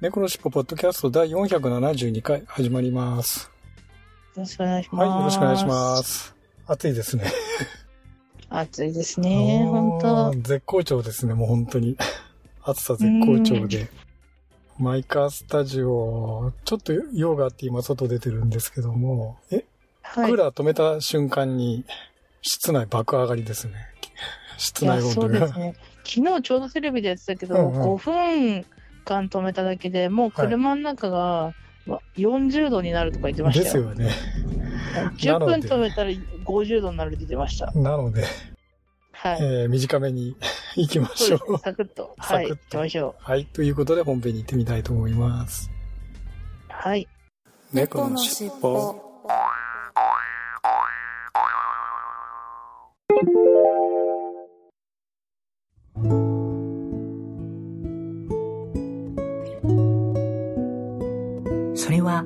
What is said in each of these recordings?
猫のしっぽポッドキャスト第472回始まります。よろしくお願いします。はい、よろしくお願いします。暑いですね。暑いですね、本当当絶好調ですね、もう本当に。暑さ絶好調で。マイカースタジオ、ちょっと用があって今外出てるんですけども、え、はい。クーラー止めた瞬間に室内爆上がりですね。室内温度が。そうですね。昨日ちょうどテレビでやってたけど、うんうん5分間止めただけでもう車の中が、わ40度になるとか言ってましでたよ。すよね。10分止めたら50度になるって言ってました。なので、はい。えー短めに 行きましょう。サクッと。はい。行きましょう。はい。ということで本編に行ってみたいと思います。はい。猫のしっぽ。れは、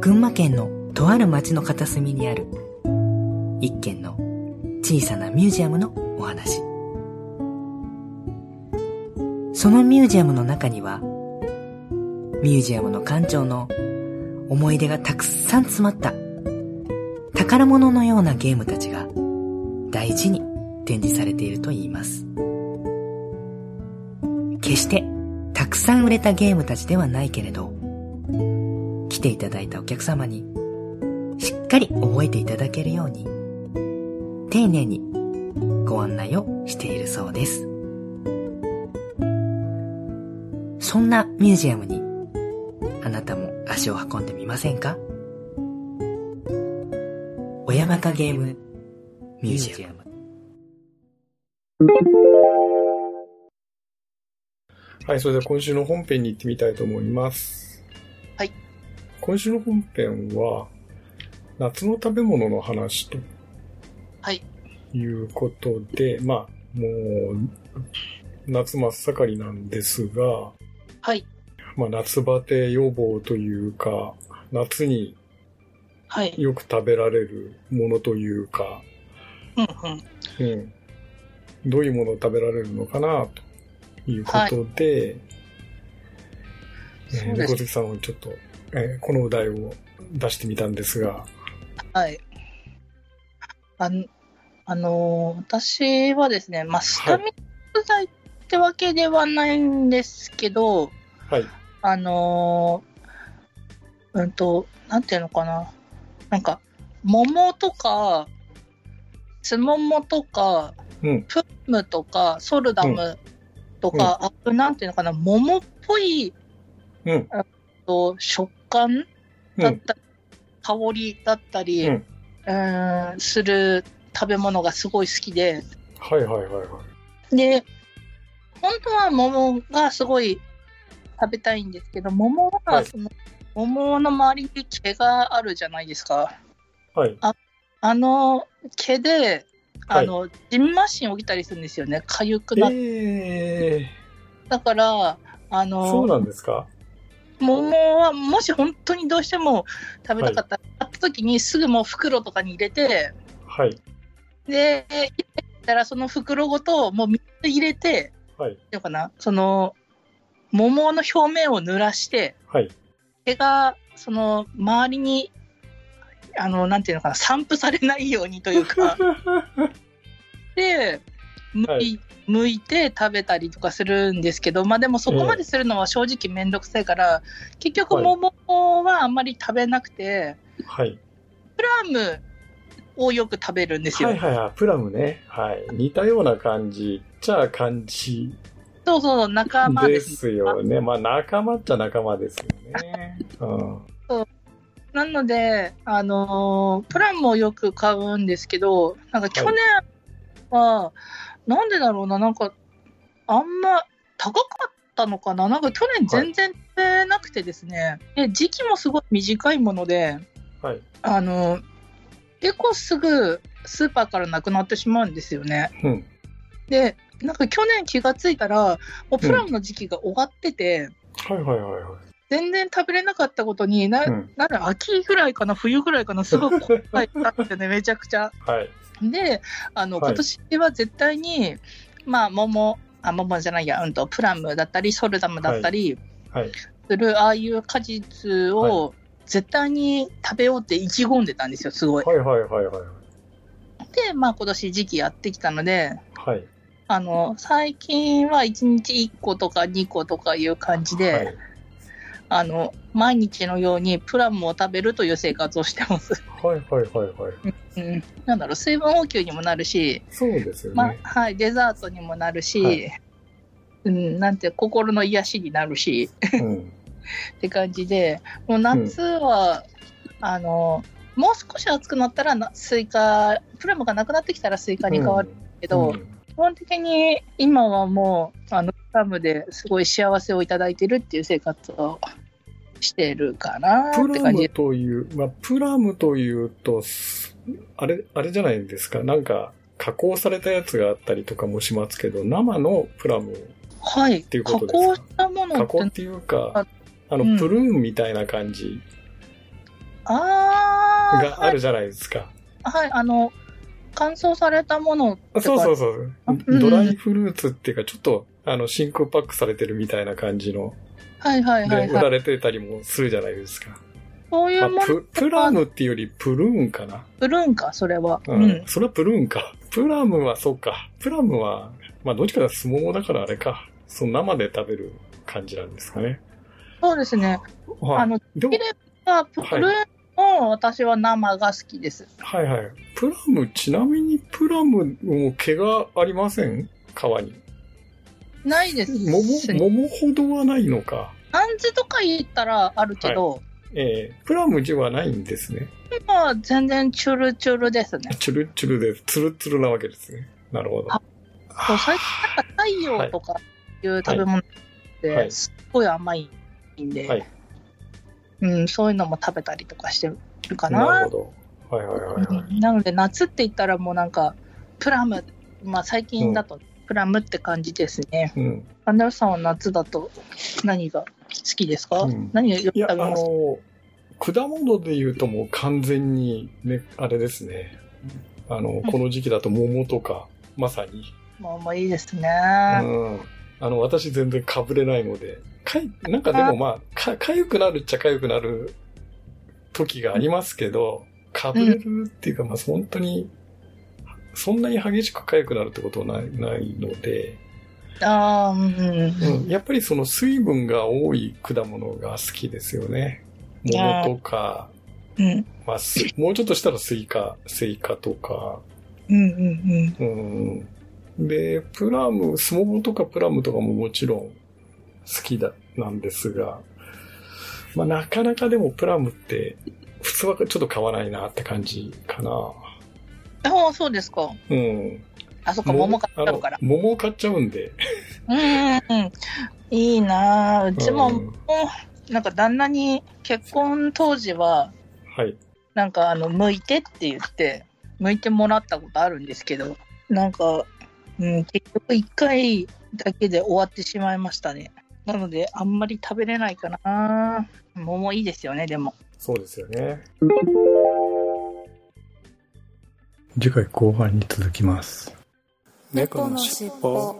群馬県のとある町の片隅にある、一軒の小さなミュージアムのお話。そのミュージアムの中には、ミュージアムの館長の思い出がたくさん詰まった、宝物のようなゲームたちが大事に展示されていると言います。決してたくさん売れたゲームたちではないけれど、来ていただいたお客様に、しっかり覚えていただけるように、丁寧にご案内をしているそうです。そんなミュージアムに、あなたも足を運んでみませんか？小山かゲームミュージアム。はい、それでは今週の本編に行ってみたいと思います。はい。今週の本編は、夏の食べ物の話とはい。いうことで、まあ、もう、夏真っ盛りなんですが、はい。まあ、夏バテ予防というか、夏にはい。よく食べられるものというか、うんうん。うん。どういうものを食べられるのかな、ということで、えーそうです猫好きさんをちょっと、えーこのお題を出してみたんですが、はい。あの、あのー私はですね、まあ、スタミナ剤ってわけではないんですけど、はい。あのーうんと、なんていうのかな。なんか、桃とか、スモモとか、うん。プルムとか、ソルダムとか、あと、なんていうのかな、桃っぽいうん。と食感うん。だったり、香りだったり、ううんーんする食べ物がすごい好きで、はいはいはいはい。で、本当は桃がすごい食べたいんですけど、桃ははいその、桃の周りに毛があるじゃないですか。はい。あの毛で、はいあの、ジンマシン起きたりするんですよね。痒くなっえだから、あー、そうの、なんですか？桃はもし本当にどうしても食べたかったら、買った時にすぐもう袋とかに入れて、はい。で、入れたらその袋ごともう水入れて、はい。うのかな、その、桃の表面を濡らして、はい。毛が、その、周りに、あの、なんていうのかな、散布されないようにというか、で、剥い,、剥いて食べたりとかするんですけど、まあでもそこまでするのは正直めんどくさいから、結局はい桃はあんまり食べなくて、はい。プラムをよく食べるんですよ。はいはいはい。プラムね。はい。似たような感じ。じゃあ感じそうそう、仲間でです。すよね。まあ仲間っちゃ仲間ですよね。うん。なので、あのープランもよく買うんですけど、なんか去年は、なんでだろうな、なんか、あんま高かっったのかな？なんか去年全然食べなくてですね、で時期もすごい短いもので、はい。あの、結構すぐスーパーからなくなってしまうんですよね。うん。で、なんか去年気がついたら、もうプラムの時期が終わってて、はいはいはいはい。全然食べれなかったことに、な、うんなんだ、秋ぐらいかな、冬ぐらいかな、すごい後悔したんですよね、めちゃくちゃ。はい。で、あの、はい今年は絶対に、まあ、桃、あ、桃じゃないや、うんと、プラムだったり、ソルダムだったり、はい。する、ああいう果実を、絶対に食べようって意気込んでたんですよ、すごい。はいはいはいはい。で、まあ、今年時期やってきたので、はい。あの、最近は1日1個とか2個とかいう感じで、はい。あの、毎日のようにプラムを食べるという生活をしてます。はいはいはいはい。うん。なんだろう、水分補給にもなるし、そうですよまあね。、はい、デザートにもなるし、はいうん、なんて、心の癒しになるし、うん。って感じで、もう夏は、あの、もう少し暑くなったらな、スイカ、プラムがなくなってきたらスイカに変わるけど、うん基本的に今はもう、あの、プラムですごい幸せをいただいてるっていう生活をしてるかなプラムって感じ。という、まあ、プラムというと、すあれ、あれじゃないですか。なんか、加工されたやつがあったりとかもしますけど、生のプラム、はい。ていうこ加とですか？工したものって、加工っていうかあ、あの、うんプルーンみたいな感じああ、があるじゃないですか。はい、あの、乾燥されたものそうそうそううん。ドライフルーツっていうか、ちょっと、あの、真空パックされてるみたいな感じの、はいはいはで、い、はい。売られてたりもするじゃないですか。そういうもの、まあププラムっていうよりプルーンかな。プルーンか、それは。ううんん。それはプルーンか。プラムはそうか。プラムは、まあどっちかというとスモモだからあれか。その生で食べる感じなんですかね。そうですね。はい。あの、でき、れば、プルーンも私は生が好きです。はいはい。プラム、ちなみにプラムも毛がありません？皮に。ないですね。桃、桃ほどはないのか。あんずとか言ったらあるけど、えー、プラムではないんですね。今は全然チュルチュルですね。チュルチュルで、ツルツルなわけですね。なるほど。あそう最近なんか太陽とかいう食べ物っはいてすっごい甘いんで、はいうん、そういうのも食べたりとかしてるかなな。るほど。はいはいはいはい。うんなので夏って言ったらもうなんかプラム、まあ最近だとプラムって感じですね。うん。アンダルさんは夏だと何が好きですか、うん何がよく食べます？かの、果物で言うともう完全にね、あれですね。あの、この時期だと桃とか、まさに。もうもういいですね。うん。あの、私全然被れないので、かい、なんかでもまあ、か、かゆくなるっちゃかゆくなる時がありますけど、被れるっていうか、まあ本当に、そんなに激しくかゆくなるってことはない、ないので、ああ、うんうんうん、やっぱりその水分が多い果物が好きですよね。桃とか、うん。まあ、すもうちょっとしたらスイカ、スイカとか、うんうんうん。うん。で、プラム、スモモとかプラムとかももちろん好きだ、なんですが、まあなかなかでもプラムって普通はちょっと買わないなって感じかな。ああ、そうですか。うん。あ、そっか、桃買っちゃうから桃を買っちゃうんで。うん。いいなぁうちも、うんなんか旦那に結婚当時は、はい。なんかあの、剥いてって言って、剥いてもらったことあるんですけど、なんか、うん、結局一回だけで終わってしまいましたね。なので、あんまり食べれないかな桃いいですよね、でも。そうですよね。次回後半に続きます。猫のしっぽ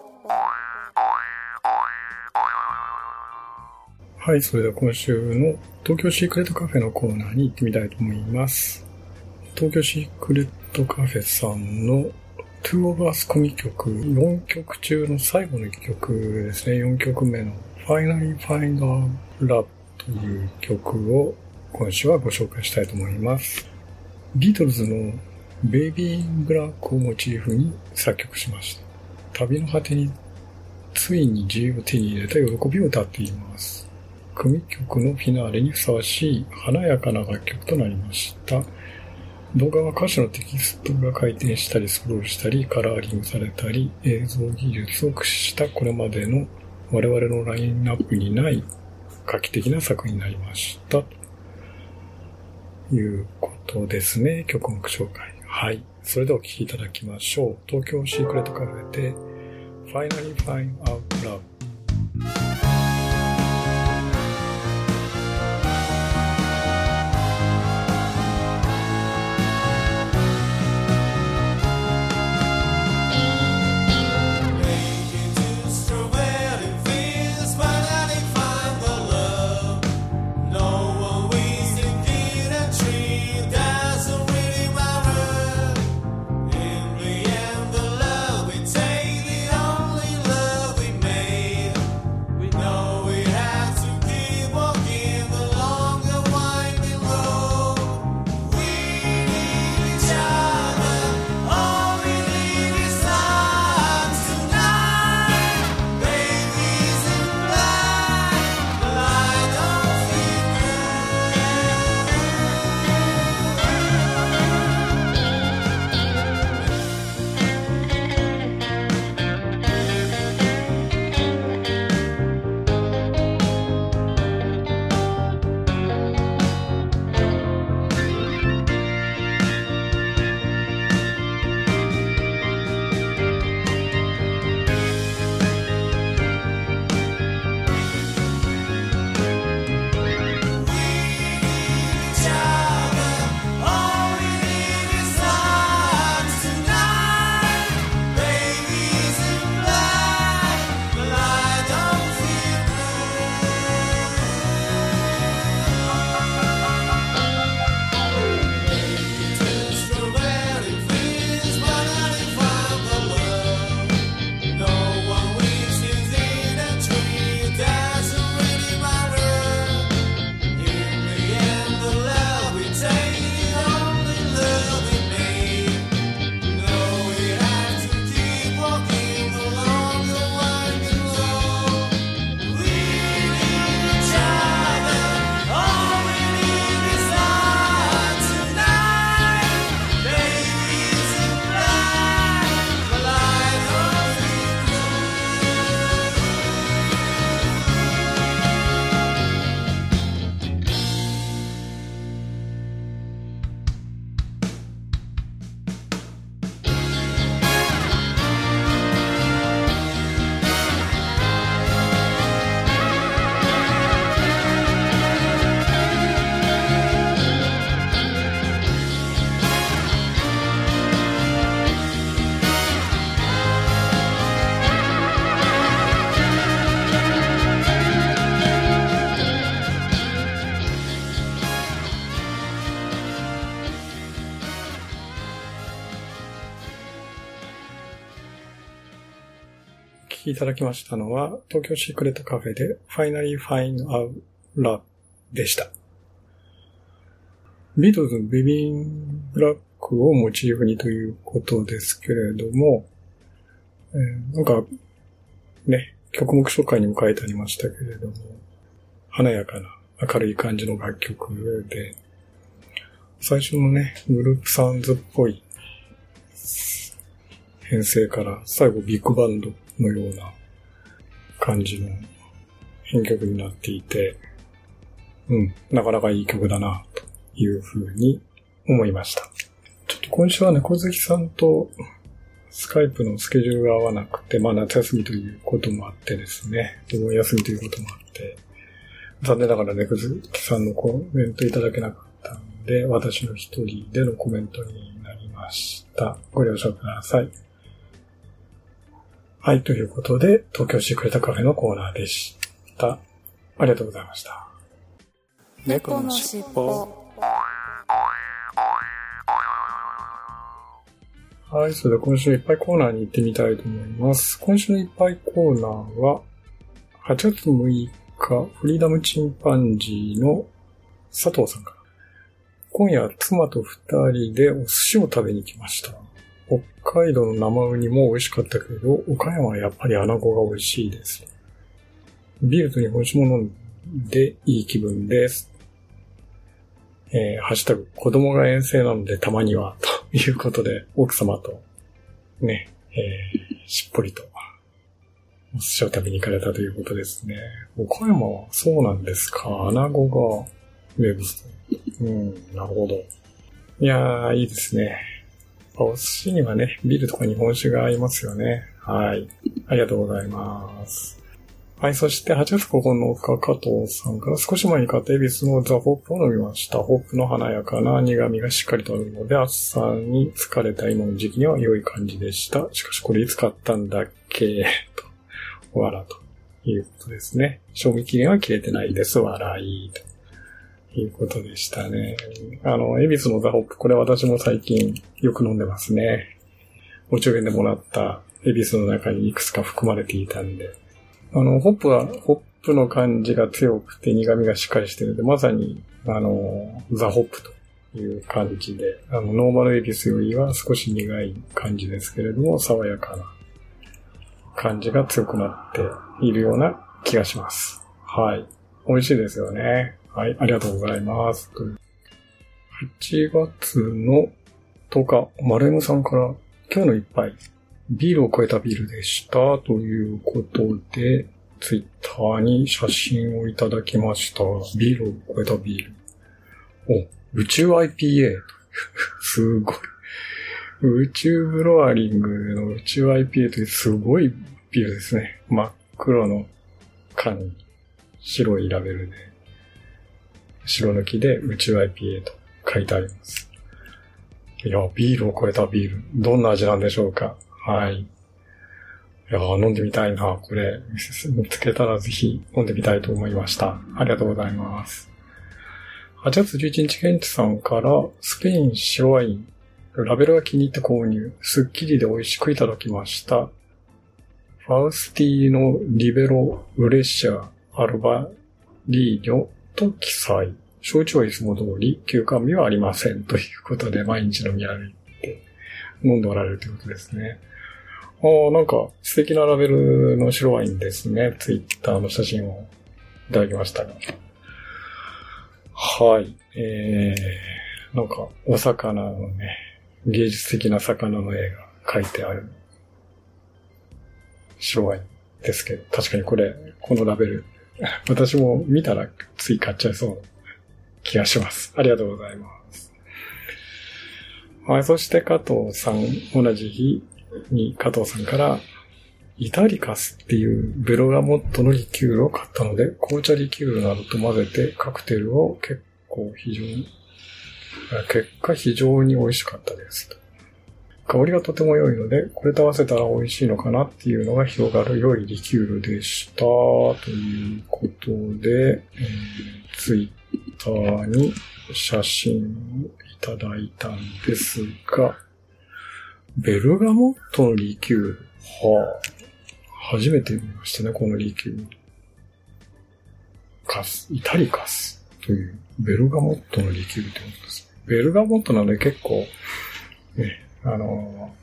はい、それでは今週の東京シークレットカフェのコーナーに行ってみたいと思います。東京シークレットカフェさんの Two of Us 組曲4曲中の最後の1曲ですね。4曲目の Finally Find Our Love という曲を今週はご紹介したいと思います。ビートルズのベイビー・ブラックをモチーフに作曲しました。旅の果てについに自由を手に入れた喜びを歌っています。組曲のフィナーレにふさわしい華やかな楽曲となりました。動画は歌詞のテキストが回転したりスクロールしたりカラーリングされたり映像技術を駆使したこれまでの我々のラインナップにない画期的な作品になりました。ということですね。曲目紹介。はい。それではお聴きいただきましょう。東京シークレットカフェで Finally Find Out Love。いただきましたのは、東京シークレットカフェで Finally Find Out Love でした。ビートルズのベビン・ブラックをモチーフにということですけれども、えーなんか、ね、曲目紹介にも書いてありましたけれども、華やかな明るい感じの楽曲で、最初のね、グループサウンズっぽい編成から最後ビッグバンドのような感じの編曲になっていて、うん、なかなかいい曲だな、というふうに思いました。ちょっと今週はね、小関さんとスカイプのスケジュールが合わなくて、まあ夏休みということもあってですね、お盆休みということもあって、残念ながらね、小関さんのコメントいただけなかったんで、私の一人でのコメントになりました。ご了承ください。はい、ということで、東京シークレットカフェのコーナーでした。ありがとうございました。猫のしっぽはい、それでは今週いっぱいコーナーに行ってみたいと思います。今週のいっぱいコーナーは、8月6日、フリーダムチンパンジーの佐藤さんから。今夜、妻と二人でお寿司を食べに来ました。北海道の生ウニも美味しかったけど、岡山はやっぱり穴子が美味しいです。ビールと日本酒も飲んでいい気分です。えー、ハッシュタグ、子供が遠征なのでたまには、ということで、奥様と、ね、えー、しっぽりとお寿司を食べに行かれたということですね。岡山はそうなんですか？穴子が名物。うん、なるほど。いやー、いいですね。お寿司にはね、ビールとか日本酒が合いますよね。はい。ありがとうございます。はい、そして8月9日、加藤さんから少し前に買ったエビスのザ・ホップを飲みました。ホップの華やかな苦味がしっかりとあるので、暑さに疲れた今の時期には良い感じでした。しかしこれいつ買ったんだっけ？と、わらということですね。賞味期限は切れてないです。笑い。ということでしたね。あの、エビスのザ・ホップ、これ私も最近よく飲んでますね。お中元でもらったエビスの中にいくつか含まれていたんで、あの、ホップは、ホップの感じが強くて苦味がしっかりしてるので、まさに、あの、ザ・ホップという感じで、あの、ノーマルエビスよりは少し苦い感じですけれども、爽やかな感じが強くなっているような気がします。はい。美味しいですよね。はい、ありがとうございます。8月の10日、丸山さんから今日の一杯ビールを超えたビールでしたということで、ツイッターに写真をいただきました。ビールを超えたビール。お、宇宙 IPA。すごい。宇宙ブロワリングの宇宙 IPA というすごいビールですね。真っ黒の缶に白いラベルで、白抜きで宇宙 IPA と書いてあります。いや、ビールを超えたビール。どんな味なんでしょうかはい。いや飲んでみたいな。これ、見つけたらぜひ飲んでみたいと思いました。ありがとうございます。8月11日、ケンチさんから、スペイン白ワイン、ラベルが気に入って購入、スッキリで美味しくいただきました。ファウスティーノ・リベロ・ウレッシャー・アルバリーニョと記載。焼酎はいつも通り、休館日はありません。ということで、毎日飲み歩いて飲んでおられるということですね。ああ、なんか素敵なラベルの白ワインですね。ツイッターの写真をいただきましたが。はい。えー、なんかお魚のね、芸術的な魚の絵が描いてある白ワインですけど、確かにこれ、このラベル、私も見たらつい買っちゃいそうな気がします。ありがとうございます。はい、そして加藤さん、同じ日、に加藤さんから、イタリカスっていうベロガモットのリキュールを買ったので、紅茶リキュールなどと混ぜてカクテルを結構非常に、結果非常に美味しかったです。香りがとても良いので、これと合わせたら美味しいのかなっていうのが広がる良いリキュールでした。ということで、えー、ツイッターに写真をいただいたんですが、ベルガモットのリキュール。はあ。初めて見ましたね、このリキュール。カス、イタリカスというベルガモットのリキュールってことです。ベルガモットなので結構、ね、あの、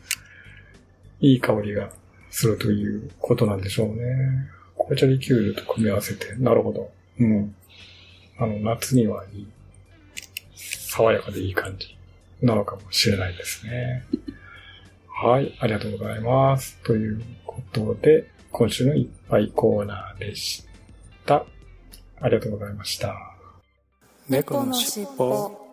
いい香りがするということなんでしょうね。紅茶リキュールと組み合わせて、なるほど。うん。あの、夏にはいい、爽やかでいい感じなのかもしれないですね。はい、ありがとうございます。ということで、今週のいっぱいコーナーでした。ありがとうございました。猫のしっぽ。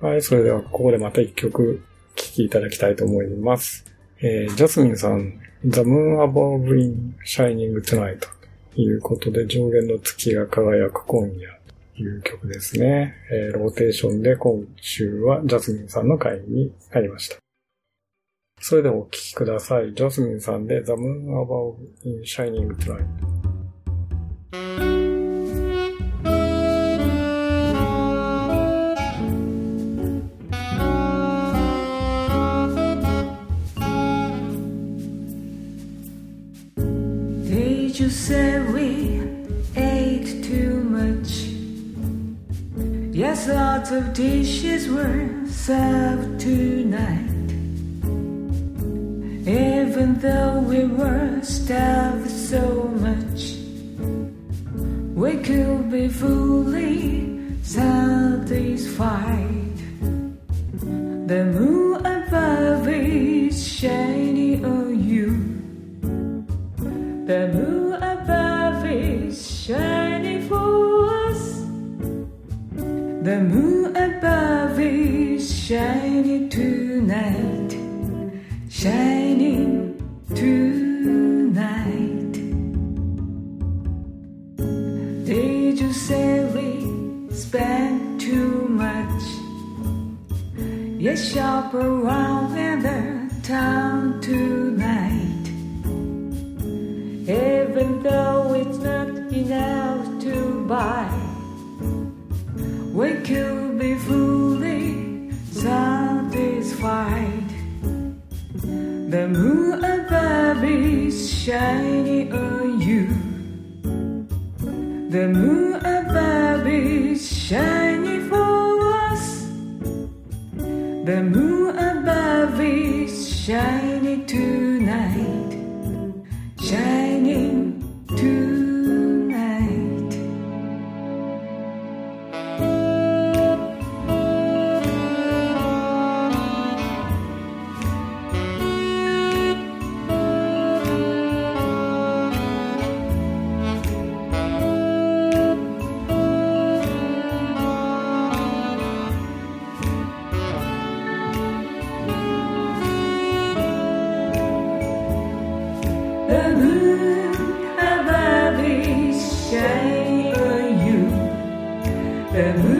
はい、それではここでまた一曲聴きいただきたいと思います。えー、ジャスミンさん、The Moon Above in Shining Tonight ということで上限の月が輝く今夜という曲ですね。えー、ローテーションで今週はジャスミンさんの回になりました。それではお聴きください。ジャスミンさんで The Moon Above in Shining Tonight。You say we ate too much? Yes, lots of dishes were served tonight. Even though we were starved so much, we could be fully satisfied. The moon above is shining. On you. The moon shining for us. The moon above is shining tonight. Shining tonight. Did you say we spend too much? Yes, shop around in the town tonight. Even though we could be fully satisfied. The moon above is shining on you. The moon and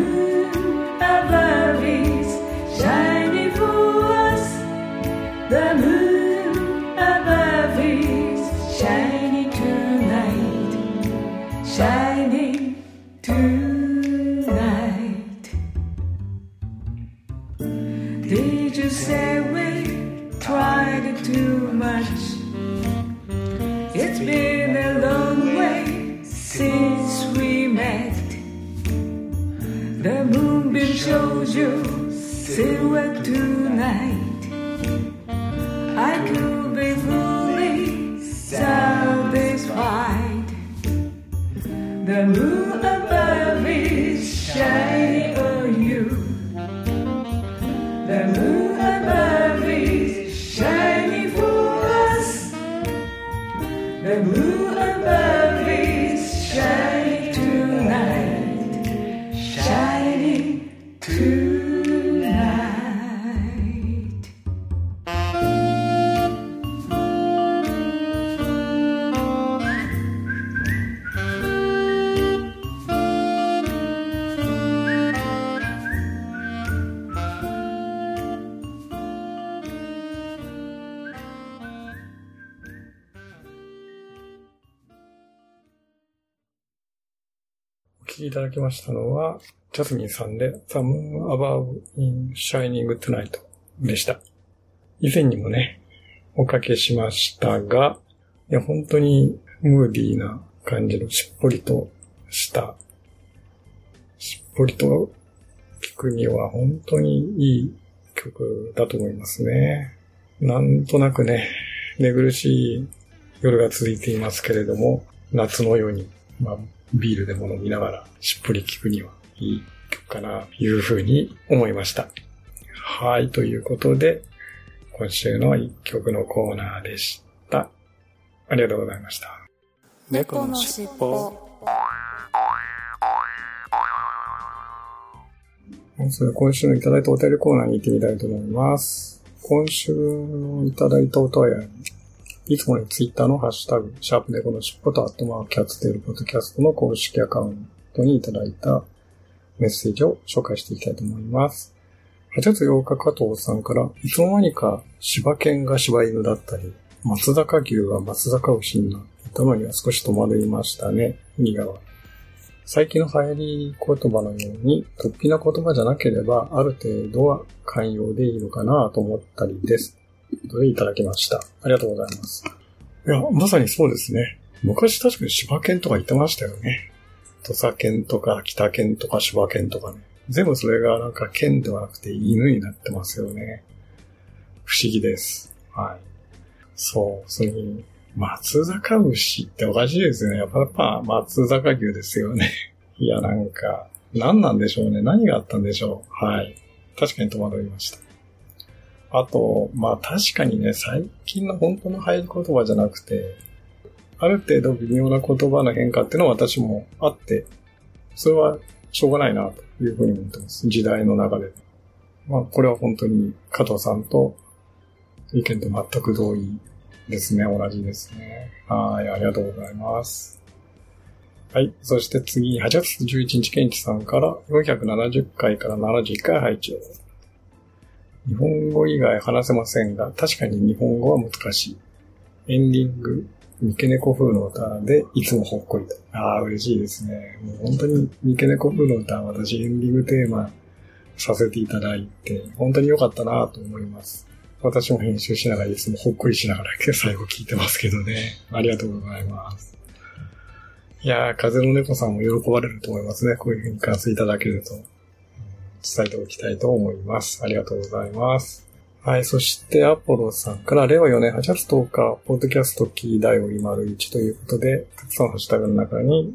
だきましたのは、ジャスミンさんで The Moon Above in Shining Tonight でした。以前にもね、おかけしましたが、いや、本当にムーディーな感じのしっぽりとした、しっぽりと聞くには本当にいい曲だと思いますね。なんとなくね、寝苦しい夜が続いていますけれども、夏のように、まあ、ビールでも飲みながらしっぽり聞くにはいい曲かな、というふうに思いました。はい、ということで、今週の一曲のコーナーでした。ありがとうございました。猫のしっぽそれ今週のいただいたお便りコーナーに行ってみたいと思います。今週のいただいたお便り、いつものツイッターのハッシュタグ、シャープ猫のしっぽとアットマークキャッツテールポッドキャストの公式アカウントにいただいたメッセージを紹介していきたいと思います。8月8日加藤さんから、いつの間にか柴犬が柴犬だったり、松坂牛が松坂牛になっていたのには少し戸惑いましたね。苦川。最近の流行り言葉のように、突飛な言葉じゃなければ、ある程度は寛容でいいのかなと思ったりです。ということでいただきました。ありがとうございます。いや、まさにそうですね。昔確かに柴犬とか言ってましたよね。土佐犬とか北犬とか柴犬とかね。全部それがなんか犬ではなくて犬になってますよね。不思議です。はい。そう、それに、松坂牛っておかしいですよね。やっぱ、やっぱ松坂牛ですよね。いや、なんか、何なんでしょうね。何があったんでしょう。はい。確かに戸惑いました。あと、まあ確かにね、最近の本当の流行り言葉じゃなくて、ある程度微妙な言葉の変化っていうのは私もあって、それはしょうがないなというふうに思ってます。時代の流れで。まあ、これは本当に加藤さんと意見と全く同意ですね。同じですね。はい、ありがとうございます。はい。そして次に8月11日、ケンチさんから470回から71回拝聴日本語以外話せませんが、確かに日本語は難しい。エンディング、三毛猫風の歌でいつもほっこりと。ああ、嬉しいですね。もう本当に三毛猫風の歌、私エンディングテーマさせていただいて、本当に良かったなと思います。私も編集しながらいつもほっこりしながら最後聞いてますけどね。ありがとうございます。いやー、風の猫さんも喜ばれると思いますね。こういうふうに感想いただけると。伝えておきたいと思います。ありがとうございます。はい。そして、アポロさんから、令和4年8月10日、ポッドキャストキー第1ということで、たくさんのハッシュタグの中に、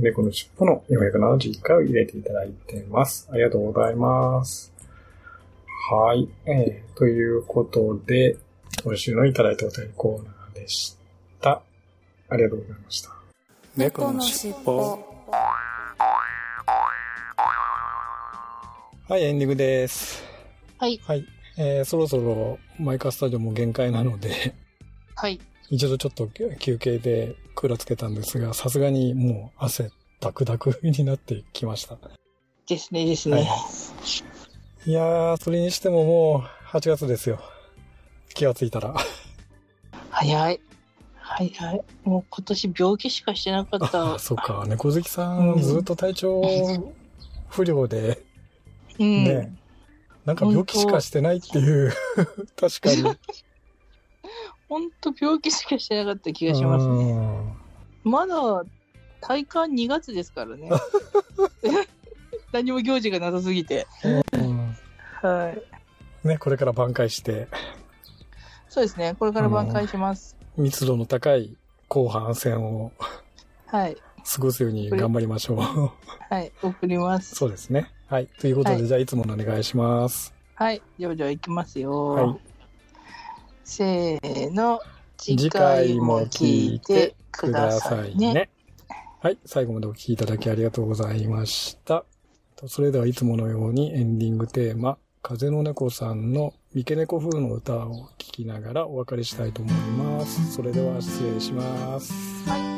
猫の尻尾の471回を入れていただいています。ありがとうございます。はい。えー、ということで、今週のいただいたお便りコーナーでした。ありがとうございました。猫のしっはい、エンディングです。はい。はい。えー、そろそろマイカースタジオも限界なので、はい。一度ちょっと休憩でクーラーつけたんですが、さすがにもう汗ダクダクになってきました。ですね、ですね。いやー、それにしてももう8月ですよ。気がついたら。早い。早い。もう今年病気しかしてなかっあ、た。そうか。猫好きさうんん、ずっと体調不良で、うん。ね、なんか病気しかしてないっていう、確かに。本当病気しかしてなかった気がしますね。うんまだ、体感2月ですからね。何も行事がなさすぎて。うんはい。ね、これから挽回して、そうですね。これから挽回します。密度の高い後半戦をはい。過ごすように頑張りましょう。はい。送ります。そうですね。はい。ということで、はいじゃあいつものお願いします。はい。じゃあ、じゃあ、いきますよ。はい。せーの。次次回回もも聞聞いいててくくだださいさいね。ね。はい。最後までお聞きいただきありがとうございました。とそれではいつものようにエンディングテーマ、風の猫さんの三毛猫風の歌を聴きながらお別れしたいと思います。それでは失礼します。はい。